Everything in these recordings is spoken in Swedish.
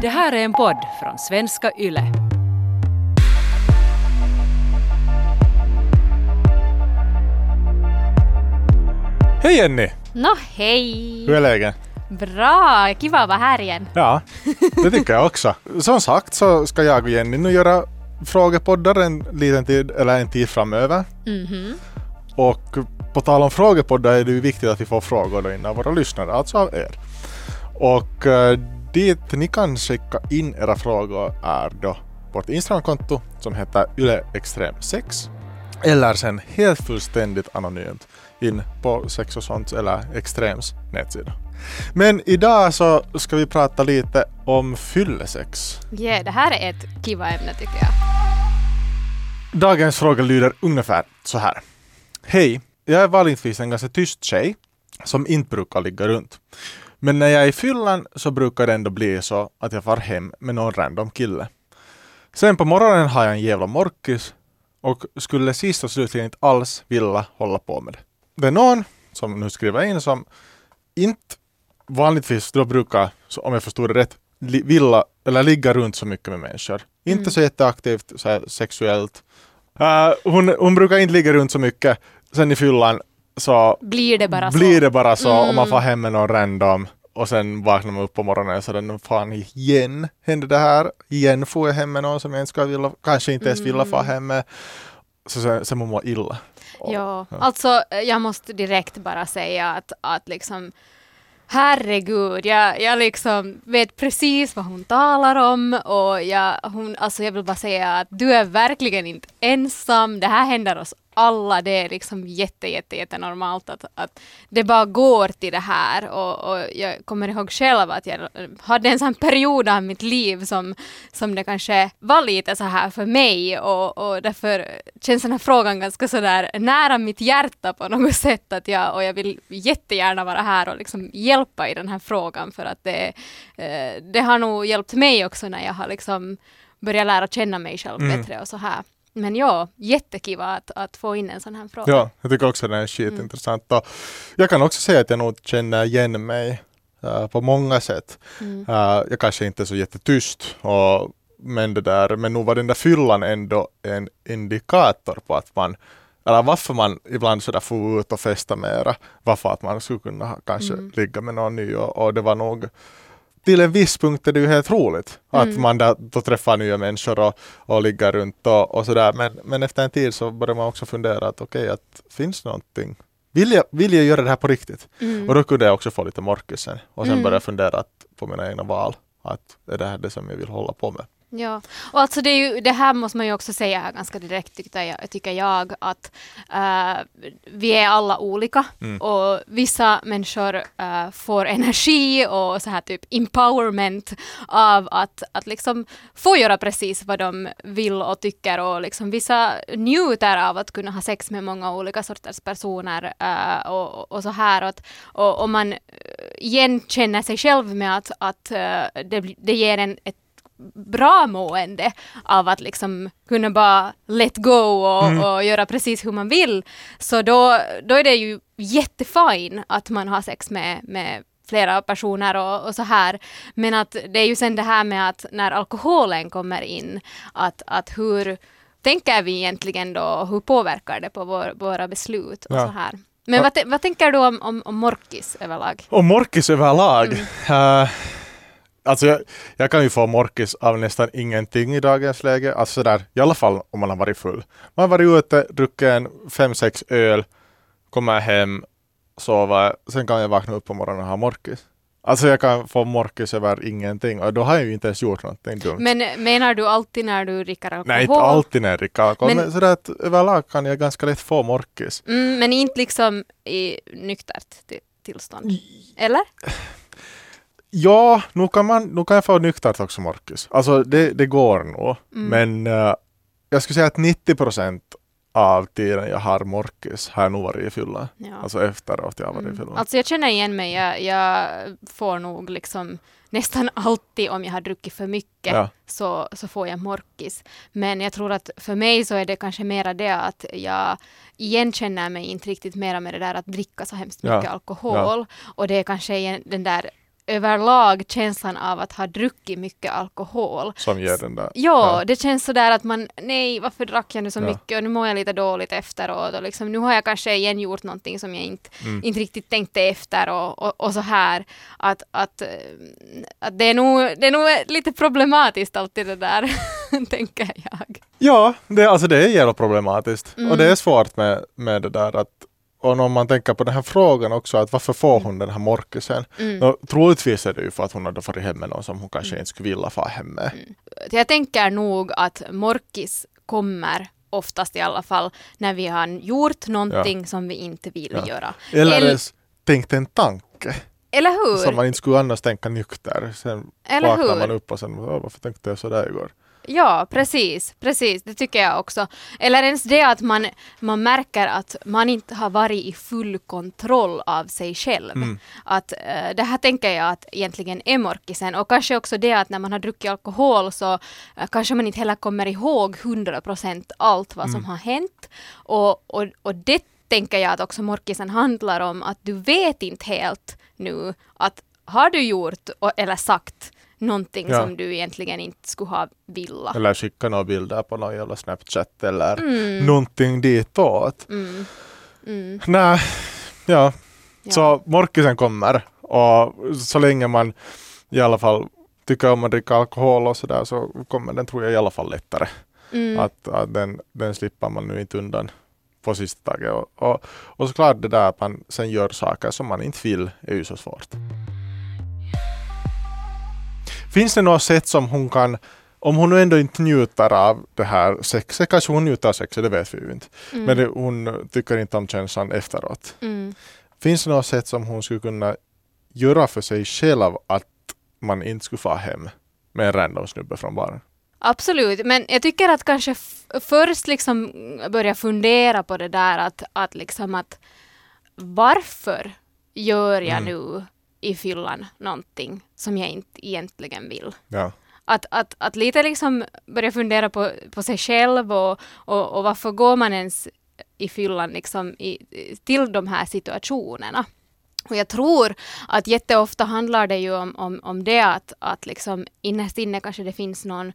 Det här är en podd från svenska YLE. Hej Jenny! Nå hej! Hur är läget? Bra, kiva att vara här igen. Ja, det tycker jag också. Som sagt så ska jag och Jenny nu göra frågepoddar en liten tid, eller en tid framöver. Mhm. Och på tal om frågepoddar är det ju viktigt att vi får frågor då in av våra lyssnare, alltså av er. Och eh, dit ni kan skicka in era frågor är då vårt Instagramkonto som heter yleextrem6 eller sen helt fullständigt anonymt in på Sex och sånt eller Extrems nätsida. Men idag så ska vi prata lite om fyllesex. Yeah, det här är ett kiva ämne tycker jag. Dagens fråga lyder ungefär så här. Hej, jag är vanligtvis en ganska tyst tjej som inte brukar ligga runt. Men när jag är i fyllan så brukar det ändå bli så att jag far hem med någon random kille. Sen på morgonen har jag en jävla morkis och skulle sist och slutligen inte alls vilja hålla på med det. Det är någon som nu skriver in som inte vanligtvis då brukar, om jag förstod det rätt, vilja eller ligga runt så mycket med människor. Inte så jätteaktivt så här, sexuellt. Eh, hon, hon brukar inte ligga runt så mycket. Sen i fyllan så Blir det bara blir så? det bara så om man Mm. får hem med någon random och sen vaknar man upp på morgonen och så den fan igen hände det här. Igen får jag hem med någon som jag inte ska vilja, kanske inte ens vilja få hem med. Så sen, sen mår man illa. Och- Ja, alltså jag måste direkt bara säga att, att liksom Herregud, jag, jag liksom vet precis vad hon talar om och jag, hon, alltså jag vill bara säga att du är verkligen inte ensam. Det här händer oss alla. Det är liksom jätte, jätte, jätte normalt att, att det bara går till det här. Och, och jag kommer ihåg själv att jag hade en sån period av mitt liv som, som det kanske var lite så här för mig och, och därför känns den här frågan ganska sådär nära mitt hjärta på något sätt att jag, och jag vill jättegärna vara här och liksom hjälpa i den här frågan för att det, eh, det har nog hjälpt mig också när jag har liksom börjat lära känna mig själv Mm. bättre och så här. Men ja, jättekiva att, att få in en sån här fråga. Ja, jag tycker också det är skitintressant. Och jag kan också säga att jag nog känner igen mig eh, på många sätt. Mm. Eh, jag kanske inte är så jättetyst och, men det där, men nog var den där fyllan ändå en indikator på att man eller varför man ibland sådär får ut och festa mera. Varför att man skulle kunna kanske Mm. ligga med någon ny och, och det var nog till en viss punkt är det ju helt roligt att Mm. man där, då träffar nya människor och, och ligger runt och, och sådär. Men, men efter en tid så börjar man också fundera att okej, att finns någonting? Vill jag, vill jag göra det här på riktigt? Mm. Och då kunde jag också få lite morkisen och sen Mm. börja fundera att, på mina egna val. Att är det här det som jag vill hålla på med? Ja, och alltså det, ju, det här måste man ju också säga här ganska direkt tycker jag, tycker jag att eh, vi är alla olika. Mm. och vissa människor eh, får energi och så här typ empowerment av att, att liksom få göra precis vad de vill och tycker. Och liksom vissa njuter av att kunna ha sex med många olika sorters personer eh, och, och så här. Och, att, och, och man igen känner sig själv med att, att det, det ger en ett bra mående av att liksom kunna bara let go och, Mm. och göra precis hur man vill. Så då, då är det ju jättefine att man har sex med, med flera personer och, och så här. Men att det är ju sen det här med att när alkoholen kommer in, att, att hur tänker vi egentligen då och hur påverkar det på vår, våra beslut och Ja. så här. Men vad, tän- vad tänker du om, om, om morkis överlag? Och morkis överlag. Mm. Eh, alltså jag, jag kan ju få morkis av nästan ingenting i dagens läge. Alltså där, i alla fall om man har varit full. Man har varit ute, druckit en fem, sex öl, kommer hem, sover, sen kan jag vakna upp på morgonen och ha morkis. Alltså jag kan få morkis över ingenting och då har jag ju inte ens gjort någonting dumt. Men menar du alltid när du dricker alkohol? Nej, inte alltid när jag dricker alkohol, Men- men sådär att överlag kan jag ganska lätt få morkis. Mm, men inte liksom i nyktert ti- tillstånd? Eller? Ja, nu kan, man, nu kan jag få nyktert också morkis. Alltså det, det går nog. Mm. Men eh, jag skulle säga att 90 procent av tiden jag har morkis har jag nog varit i fylla. Ja. Alltså efteråt jag har varit i Mm. fylla. Alltså jag känner igen mig. Jag, jag får nog liksom nästan alltid om jag har druckit för mycket Ja. så, så får jag morkis. Men jag tror att för mig så är det kanske mera det att jag igenkänner mig inte riktigt mera med det där att dricka så hemskt Ja. mycket alkohol. Och det är kanske den där överlag känslan av att ha druckit mycket alkohol. Som ger den där. Ja, det känns sådär att man, nej varför drack jag nu så Ja. mycket och nu mår jag lite dåligt efteråt och liksom, nu har jag kanske igen gjort någonting som jag inte, Mm. inte riktigt tänkte efter och, och, och så här. Att, att, eh, att det, är nog, det är nog lite problematiskt alltid det där, tänker jag. Ja, det, alltså det är jävla problematiskt. Mm. Och det är svårt med, med det där att och om man tänker på den här frågan också, att varför får hon den här morkisen? Mm. Nå, troligtvis är det ju för att hon hade farit hem med någon som hon kanske inte skulle vilja fara hem med. Jag tänker nog att morkis kommer oftast i alla fall när vi har gjort någonting som vi inte vill Ja. göra. Eller El- ens tänkt en tanke Eller hur? som man inte skulle annars tänka nykter. Sen Eller vaknar hur? man upp och sen, "Åh, varför tänkte jag sådär igår? Ja, precis, precis, det tycker jag också. Eller ens det att man, man märker att man inte har varit i full kontroll av sig själv. Mm. Att, eh, det här tänker jag att egentligen är morkisen och kanske också det att när man har druckit alkohol så eh, kanske man inte heller kommer ihåg 100% allt vad som har hänt. Och, och, och det tänker jag att också morkisen handlar om, att du vet inte helt nu att har du gjort eller sagt någonting Ja. som du egentligen inte skulle ha vilja. Eller skicka några bilder på någon jävla Snapchat eller någonting ditåt. Mm. Mm. Nej, ja. Ja. Så morkisen kommer och så länge man i alla fall tycker om att dricka alkohol och sådär så kommer den tror jag i alla fall lättare. Mm. Att, att den, den slipper man nu inte undan på sista taget. Och, och, och såklart det där att man sen gör saker som man inte vill är ju så svårt. Finns det något sätt som hon kan, om hon nu ändå inte njuter av det här sexet, kanske hon njuter av sexet, det vet vi ju inte. Mm. Men det, hon tycker inte om känslan efteråt. Mm. Finns det något sätt som hon skulle kunna göra för sig själv att man inte skulle få hem med en random snubbe från baren? Absolut, men jag tycker att kanske först liksom börja fundera på det där att, att liksom att varför gör jag Mm. nu i fyllan någonting som jag inte egentligen vill? Ja. Att, att, att lite liksom börja fundera på, på sig själv och, och, och varför går man ens i fyllan liksom i, till de här situationerna. Och jag tror att jätteofta handlar det ju om, om, om det att, att liksom innerst inne kanske det finns någon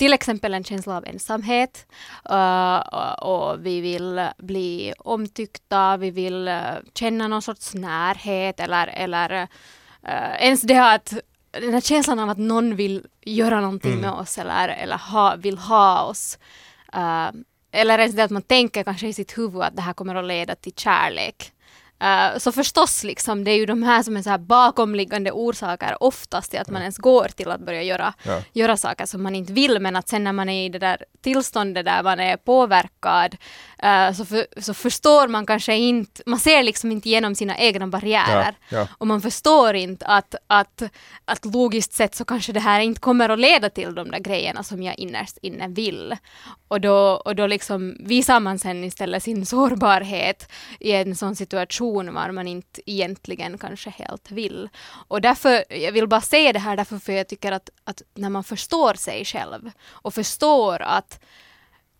till exempel en känsla av ensamhet uh, och, vi vill bli omtyckta, vi vill uh, känna någon sorts närhet eller, eller uh, ens det att den här känslan av att någon vill göra någonting Mm. med oss eller, eller ha, vill ha oss. Eller ens det att man tänker kanske i sitt huvud att det här kommer att leda till kärlek. Uh, så förstås, liksom, det är ju de här som är så här bakomliggande orsaker oftast till att man ens går till att börja göra, Ja. göra saker som man inte vill, men att sen när man är i det där tillståndet där man är påverkad uh, så, för, så förstår man kanske inte, man ser liksom inte igenom sina egna barriärer. Ja, ja. Och man förstår inte att, att, att logiskt sett så kanske det här inte kommer att leda till de där grejerna som jag innerst inne vill. Och då, och då liksom visar man sen istället sin sårbarhet i en sån situation var man inte egentligen kanske helt vill. Och därför, jag vill bara säga det här därför för jag tycker att, att när man förstår sig själv och förstår att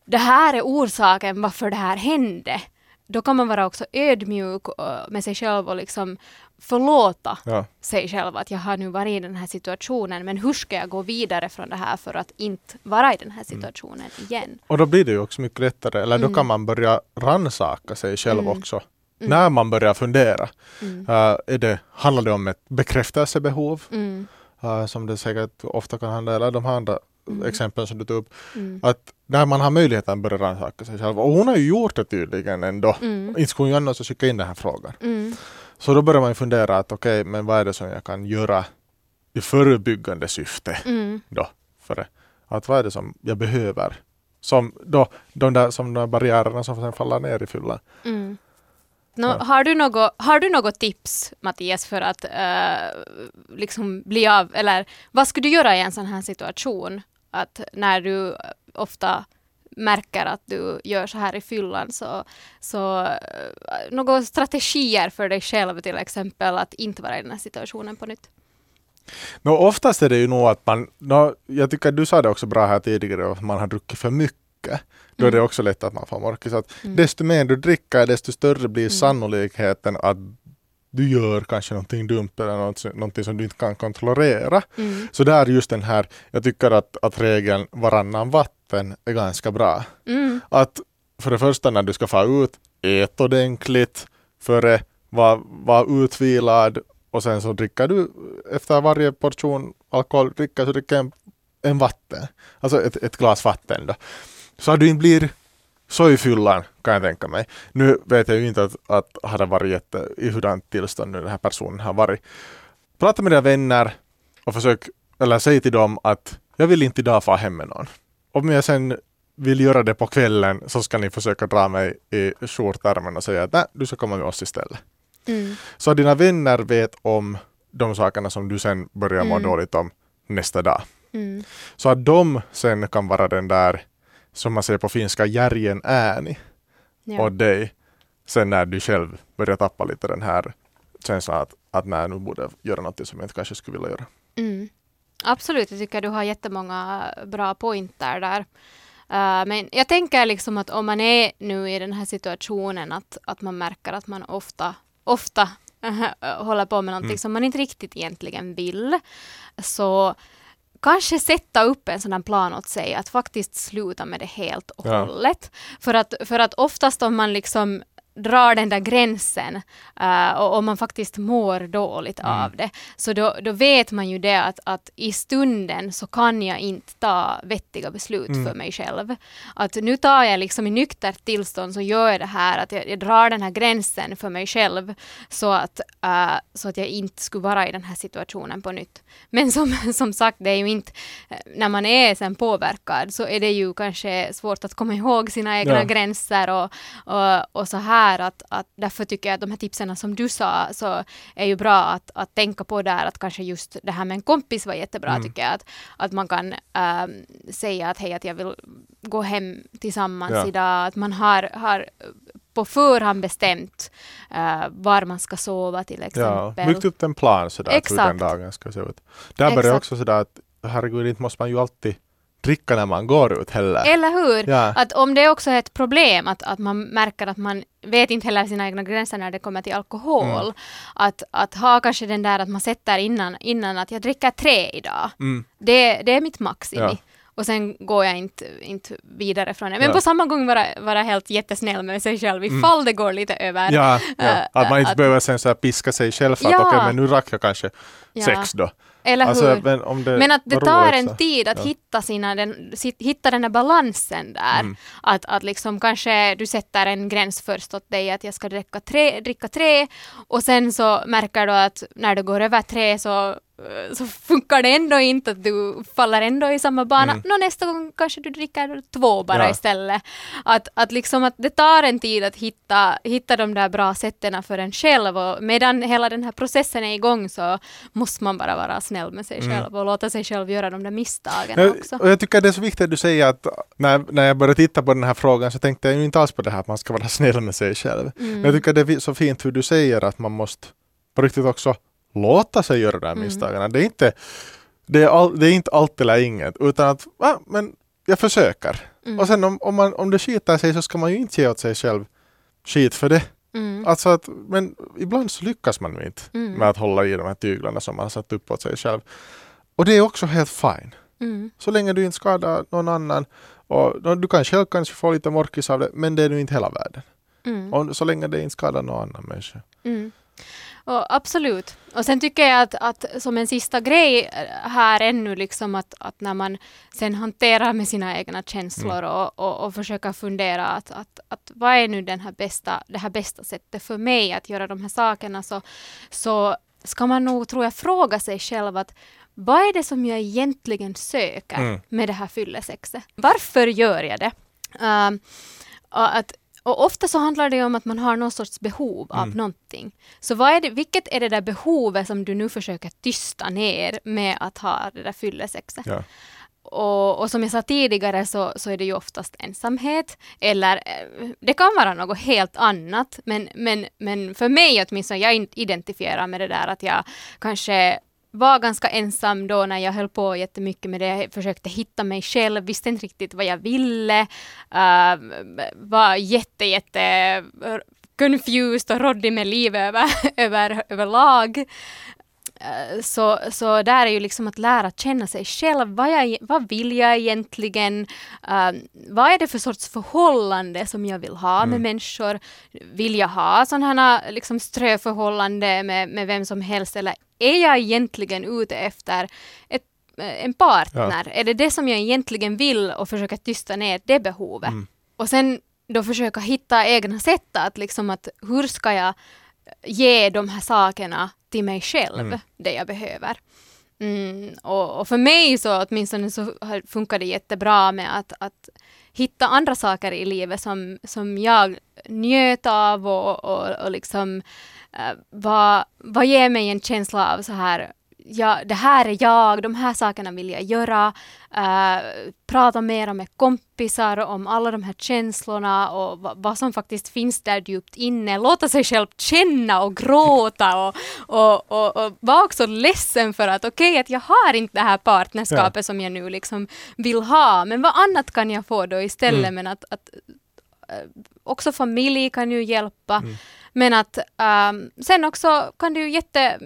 det här är orsaken varför det här hände, då kan man vara också ödmjuk med sig själv och liksom förlåta Ja. sig själv att jag har nu varit i den här situationen men hur ska jag gå vidare från det här för att inte vara i den här situationen igen? Och då blir det ju också mycket lättare, eller då Mm. kan man börja rannsaka sig själv Mm. också. Mm. När man börjar fundera. Mm. Uh, är det, handlar det om ett bekräftelsebehov? Mm. Uh, som det säkert ofta kan handla eller de här andra Mm. exemplen som du tog upp. Mm. Att när man har möjligheten att börja rannsaka sig själv. Och hon har ju gjort det tydligen ändå. Mm. Inte skulle ju annars skicka in den här frågan. Mm. Så då börjar man fundera att okej, men vad är det som jag kan göra i förebyggande syfte Mm. då? För det? Att vad är det som jag behöver? Som då, de där, som de där barriärerna som sen faller ner i fyllan. Mm. Ja. har, du något, har du något tips, Mattias, för att eh, liksom bli av, eller vad skulle du göra i en sån här situation? Att när du ofta märker att du gör så här i fyllan, så, så uh, några strategier för dig själv till exempel att inte vara i den här situationen på nytt? Nå, oftast är det ju nog att man, nå, jag tycker du sa det också bra här tidigare, att man har druckit för mycket. Då är det Mm. också lätt att man får morkis. Att Mm. Desto mer du dricker, desto större blir Mm. sannolikheten att du gör kanske någonting dumt eller något, någonting som du inte kan kontrollera. Mm. Så där just den här, jag tycker att, att regeln varannan vatten är ganska bra. Mm. Att för det första när du ska få ut, ät ordentligt före, var, var utvilad och sen så dricker du efter varje portion alkohol, dricker så dricker en, en vatten. Alltså ett, ett glas vatten då. Så att du inte blir så i fyllan kan jag tänka mig. Nu vet jag ju inte att, att har det varit jätte, i hurdant tillstånd nu den här personen har varit. Prata med dina vänner och försök, eller säg till dem att jag vill inte idag få hem med någon. Om jag sen vill göra det på kvällen så ska ni försöka dra mig i skjortärmen och säga att nej, du ska komma med oss istället. Mm. Så att dina vänner vet om de sakerna som du sen börjar må Mm. dåligt om nästa dag. Mm. Så att de sen kan vara den där, som man säger på finska, järgen ääni Ja. åt dig. Sen när du själv börjar tappa lite den här känslan att, att nej, nu borde jag göra något som jag inte kanske skulle vilja göra. Mm. Absolut, jag tycker du har jättemånga bra pointer där. Uh, men jag tänker liksom att om man är nu i den här situationen att, att man märker att man ofta, ofta håller på med någonting Mm. som man inte riktigt egentligen vill, så kanske sätta upp en här plan åt sig att faktiskt sluta med det helt och Ja. hållet. För att, för att oftast om man liksom drar den där gränsen eh, och om man faktiskt mår dåligt Mm. av det, så då, då vet man ju det att, att i stunden så kan jag inte ta vettiga beslut Mm. för mig själv. Att nu tar jag liksom i nyktert tillstånd så gör jag det här, att jag, jag drar den här gränsen för mig själv så att, eh, så att jag inte skulle vara i den här situationen på nytt. Men som, som sagt, det är ju inte, eh, när man är sen påverkad så är det ju kanske svårt att komma ihåg sina egna Ja. gränser och, och, och så här att, att därför tycker jag att de här tipsen som du sa så är ju bra att, att tänka på där att kanske just det här med en kompis var jättebra Mm. tycker jag att, att man kan ähm, säga att hej att jag vill gå hem tillsammans Ja. idag att man har, har på förhand bestämt äh, var man ska sova till Ja, exempel. byggt upp en plan sådär att hur den Exakt. dagen ska se ut. Där börjar Exakt. också sådär att herregud, inte måste man ju alltid dricka när man går ut heller. Eller hur? Ja. Att om det också är ett problem att, att man märker att man vet inte heller sina egna gränser när det kommer till alkohol. Mm. Att, att ha kanske den där att man sätter innan, innan att jag dricker tre idag. Mm. Det, det är mitt maximi. Ja. Och sen går jag inte, inte vidare från det. Men Ja. på samma gång vara, vara helt jättesnäll med sig själv Mm. ifall det går lite över. Ja, ja. Äh, att man inte att- behöver sen så piska sig själv för att Ja. okej, men nu rack jag kanske sex då. Eller Alltså, hur? men, det Men att det tar en tid att ja. hitta, sina, den, hitta den här balansen där. Mm. Att, att liksom kanske du sätter en gräns först åt dig att jag ska dricka tre, dricka tre och sen så märker du att när det går över tre så, eh, så funkar det ändå inte att du faller ändå i samma bana. Mm. Nå, nästa gång kanske du dricker två bara Ja. istället. Att, att liksom att det tar en tid att hitta, hitta de där bra sätten för en själv och medan hela den här processen är igång så måste man bara vara snäll med sig Mm. själv och låta sig själv göra de där misstagen också. och jag tycker det är så viktigt att du säger att när, när jag började titta på den här frågan så tänkte jag ju inte alls på det här att man ska vara snäll med sig själv. Mm. Men jag tycker det är så fint hur du säger att man måste på riktigt också låta sig göra de här Mm. misstagen. Det är inte, det är, all, det är inte allt eller inget utan att ah, men jag försöker. Mm. Och sen om, om, man, om det skiter sig så ska man ju inte ge åt sig själv skit för det. Mm. Alltså att, men ibland så lyckas man inte Mm. med att hålla i de här tyglarna som man har satt upp åt sig själv. Och det är också helt fine. Mm. Så länge du inte skadar någon annan. Och du kan själv kanske få lite morkis av det, men det är nu inte hela världen. Mm. Och så länge det inte skadar någon annan människa. Mm. Och absolut. Och sen tycker jag att, att som en sista grej här ännu liksom att, att när man sen hanterar med sina egna känslor och, och, och försöker fundera att, att, att vad är nu den här bästa, det här bästa sättet för mig att göra de här sakerna så, så ska man nog tror jag fråga sig själv att vad är det som jag egentligen söker Mm. med det här fyllesexet? Varför gör jag det? Um, och att och ofta så handlar det om att man har någon sorts behov av Mm. någonting. Så vad är det, vilket är det där behovet som du nu försöker tysta ner med att ha det där fyllesexet? Ja. Och, och som jag sa tidigare så, så är det ju oftast ensamhet eller eh, det kan vara något helt annat men, men, men för mig åtminstone, jag identifierar med det där att jag kanske var ganska ensam då när jag höll på jättemycket med det. Jag försökte hitta mig själv, visste inte riktigt vad jag ville. Uh, var jätte, jätte confused och råddig med livet över, över, överlag. Eh, Så, så där är ju liksom att lära känna sig själv. Vad, jag, vad vill jag egentligen? Eh, vad är det för sorts förhållande som jag vill ha med människor? Vill jag ha sådana här liksom ströförhållande med, med vem som helst eller är jag egentligen ute efter ett, eh, en partner? Är det det som jag egentligen vill och försöka tysta ner det behovet? Och sen då försöka hitta egna sätt att liksom att hur ska jag ge de här sakerna till mig själv, Mm. det jag behöver. Mm, och, och för mig så åtminstone så funkar det jättebra med att, att hitta andra saker i livet som, som jag njöt av och, och, och liksom eh, vad, vad ger mig en känsla av så här ja, det här är jag, de här sakerna vill jag göra. eh, prata mera med kompisar om alla de här känslorna och va, vad som faktiskt finns där djupt inne. Låta sig själv känna och gråta och, och, och, och vara också ledsen för att okej, att jag har inte det här partnerskapet som jag nu liksom vill ha, men vad annat kan jag få då istället? Mm. Men att, att också familj kan ju hjälpa. Men att ehm, sen också kan det ju jätte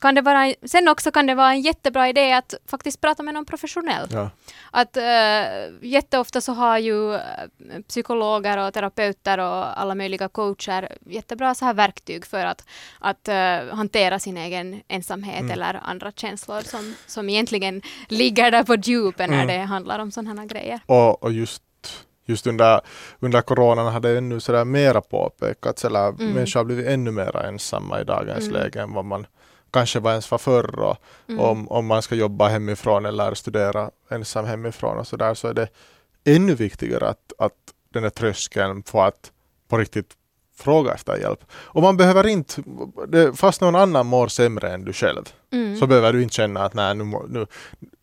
kan det vara, sen också kan det vara en jättebra idé att faktiskt prata med någon professionell. Ja. Att uh, jätteofta så har ju eh, psykologer och terapeuter och alla möjliga coacher jättebra så här verktyg för att, att eh, hantera sin egen ensamhet Mm. eller andra känslor som, som egentligen ligger där på djupet när Mm. det handlar om sådana här grejer. Och, och just, just under, under coronan hade ännu sådär mera påpekats, eller Mm. människor har blivit ännu mer ensamma i dagens Mm. läge än vad man kanske var ens var förr. Och Mm. om, om man ska jobba hemifrån eller studera ensam hemifrån och sådär så är det ännu viktigare att, att den här tröskeln på att på riktigt fråga efter hjälp. Och man behöver inte, det, fast någon annan mår sämre än du själv, Mm. så behöver du inte känna att nej, nu, nu,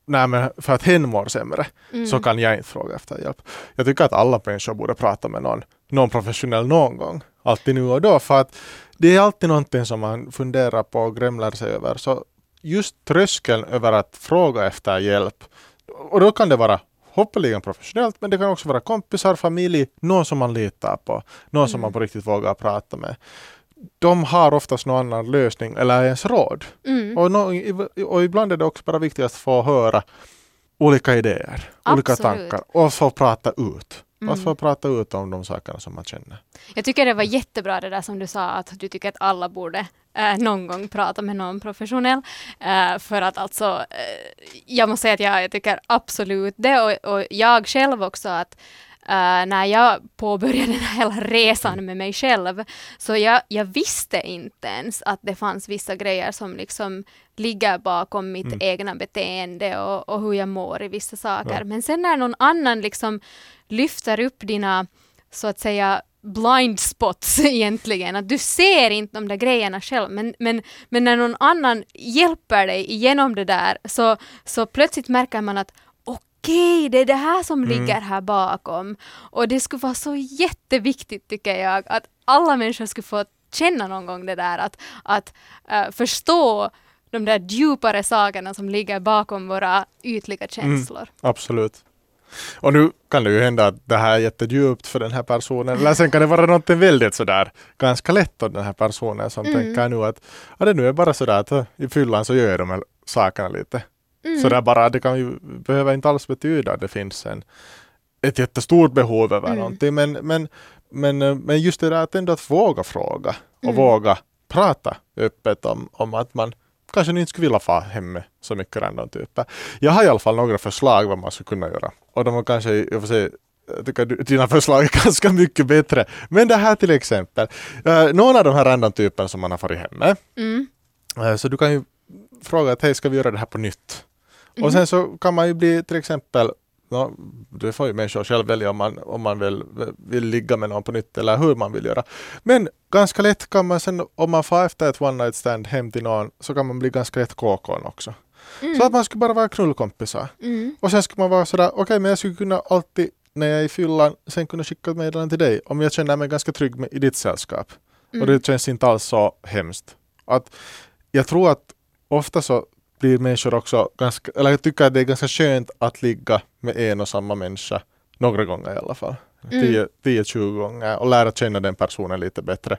nej men för att hen mår sämre Mm. så kan jag inte fråga efter hjälp. Jag tycker att alla människor borde prata med någon, någon professionell någon gång. Alltid nu och då. För att det är alltid någonting som man funderar på och grämlar sig över. Så just tröskeln över att fråga efter hjälp. Och då kan det vara hoppeligen professionellt men det kan också vara kompisar, familj, någon som man litar på. Någon som Mm. man på riktigt vågar prata med. De har oftast någon annan lösning eller ens råd. Mm. Och, nå- och ibland är det också bara viktigt att få höra olika idéer, olika Absolut. tankar och få prata ut. Mm. Att få prata ut om de sakerna som man känner. Jag tycker det var jättebra det där som du sa att du tycker att alla borde eh, någon gång prata med någon professionell. Eh, för att alltså, eh, jag måste säga att jag, jag tycker absolut det och, och jag själv också att eh, när jag påbörjade den här hela resan med mig själv så jag, jag visste inte ens att det fanns vissa grejer som liksom ligger bakom mitt Mm. egna beteende och, och hur jag mår i vissa saker. Ja. Men sen när någon annan liksom lyfter upp dina så att säga blind spots egentligen, att du ser inte de där grejerna själv, men, men, men när någon annan hjälper dig igenom det där så, så plötsligt märker man att okej, det är det här som Mm. ligger här bakom. Och det skulle vara så jätteviktigt tycker jag, att alla människor skulle få känna någon gång det där, att, att eh, förstå de där djupare sakerna som ligger bakom våra ytliga känslor. Absolut. Och nu kan det ju hända att det här är jättedjupt för den här personen. Eller sen kan det vara någonting väldigt sådär ganska lätt åt den här personen som Mm. tänker nu att ja, det nu är bara sådär att äh, i fyllan så gör jag de här sakerna lite. Mm. Sådär bara, det kan ju, behöver inte alls betyda att det finns en, ett jättestort behov över Mm. någonting. Men, men, men, eh, men just det där att ändå att våga fråga och Mm. våga prata öppet om, om att man kanske inte skulle vilja få hem så mycket random typer. Jag har i alla fall några förslag vad man skulle kunna göra. Och de kanske, jag får säga, jag tycker dina förslag är ganska mycket bättre. Men det här till exempel. Uh, någon av de här random typerna som man har farit hem med. Mm. Eh, Så du kan ju fråga att hej, ska vi göra det här på nytt? Mhm. Och sen så kan man ju bli till exempel, no, det får ju människor själv välja om man, om man vill, vill ligga med någon på nytt eller hur man vill göra. Men ganska lätt kan man sen, om man får efter ett one night stand hem till någon, så kan man bli ganska lätt KK också. Mm. Så att man skulle bara vara knullkompisar. Mm. Och sen skulle man vara sådär, okej men jag skulle kunna alltid när jag är i fyllan sen kunna skicka ett meddelande till dig om jag känner mig ganska trygg med, i ditt sällskap. Mm. Och det känns inte alls så hemskt. Att jag tror att ofta så blir människor också ganska, eller jag tycker att det är ganska skönt att ligga med en och samma människa några gånger i alla fall. 10 10-20 gånger och lära känna den personen lite bättre.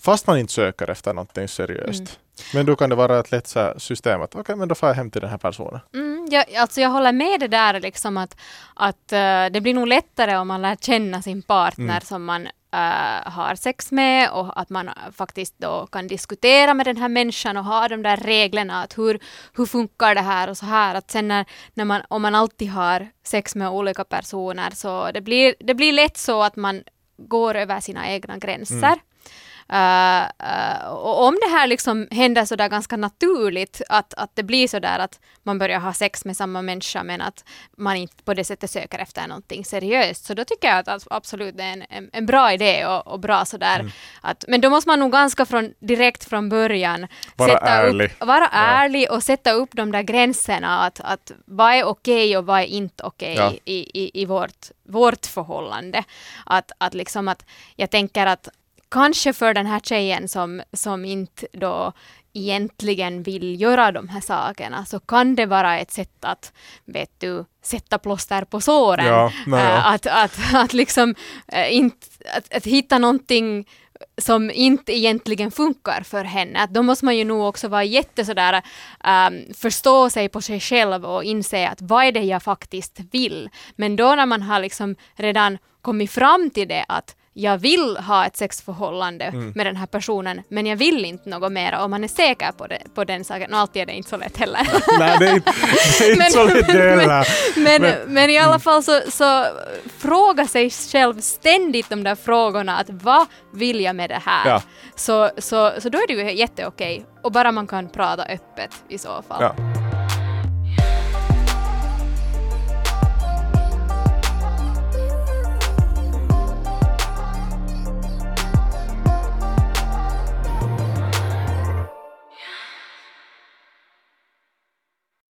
Fast man inte söker efter någonting seriöst. Mm. Men då kan det vara ett lätt system att okej, men då får jag hem till den här personen. Mm, jag, alltså jag håller med det där liksom att, att eh, det blir nog lättare om man lär känna sin partner Mm. som man äh, har sex med och att man faktiskt då kan diskutera med den här människan och ha de där reglerna att hur, hur funkar det här och så här. Att sen när, när man, om man alltid har sex med olika personer så det blir, det blir lätt så att man går över sina egna gränser. Mm. Eh, eh, och om det här liksom händer så där ganska naturligt, att, att det blir så där att man börjar ha sex med samma människa men att man inte på det sättet söker efter någonting seriöst, så då tycker jag att abs- absolut det är en, en, en bra idé och, och bra sådär. Mm. Att, men då måste man nog ganska från, direkt från början Vara ärlig. Upp, vara Ja. ärlig och sätta upp de där gränserna, att, att vad är okej och vad är inte okej Ja. i, i, i vårt, vårt förhållande. Att, att liksom att jag tänker att kanske för den här tjejen som, som inte då egentligen vill göra de här sakerna så kan det vara ett sätt att, vet du, sätta plåster på såren. Ja, nej, Eh, ja. att, att, att liksom eh, inte, att, att hitta någonting som inte egentligen funkar för henne. Att då måste man ju nog också vara jätte sådär, ehm, förstå sig på sig själv och inse att vad är det jag faktiskt vill. Men då när man har liksom redan kommit fram till det att jag vill ha ett sexförhållande Mm. med den här personen, men jag vill inte något mer och man är säker på, det, på den saken. Och alltid är det inte så lätt heller. Nej, det är inte, det är inte Men- så lätt heller. Men, Men- men, i alla fall så, så fråga sig själv ständigt de där frågorna att vad vill jag med det här? Ja. Så, så, så då är det ju jätteokej och bara man kan prata öppet i så fall. Ja.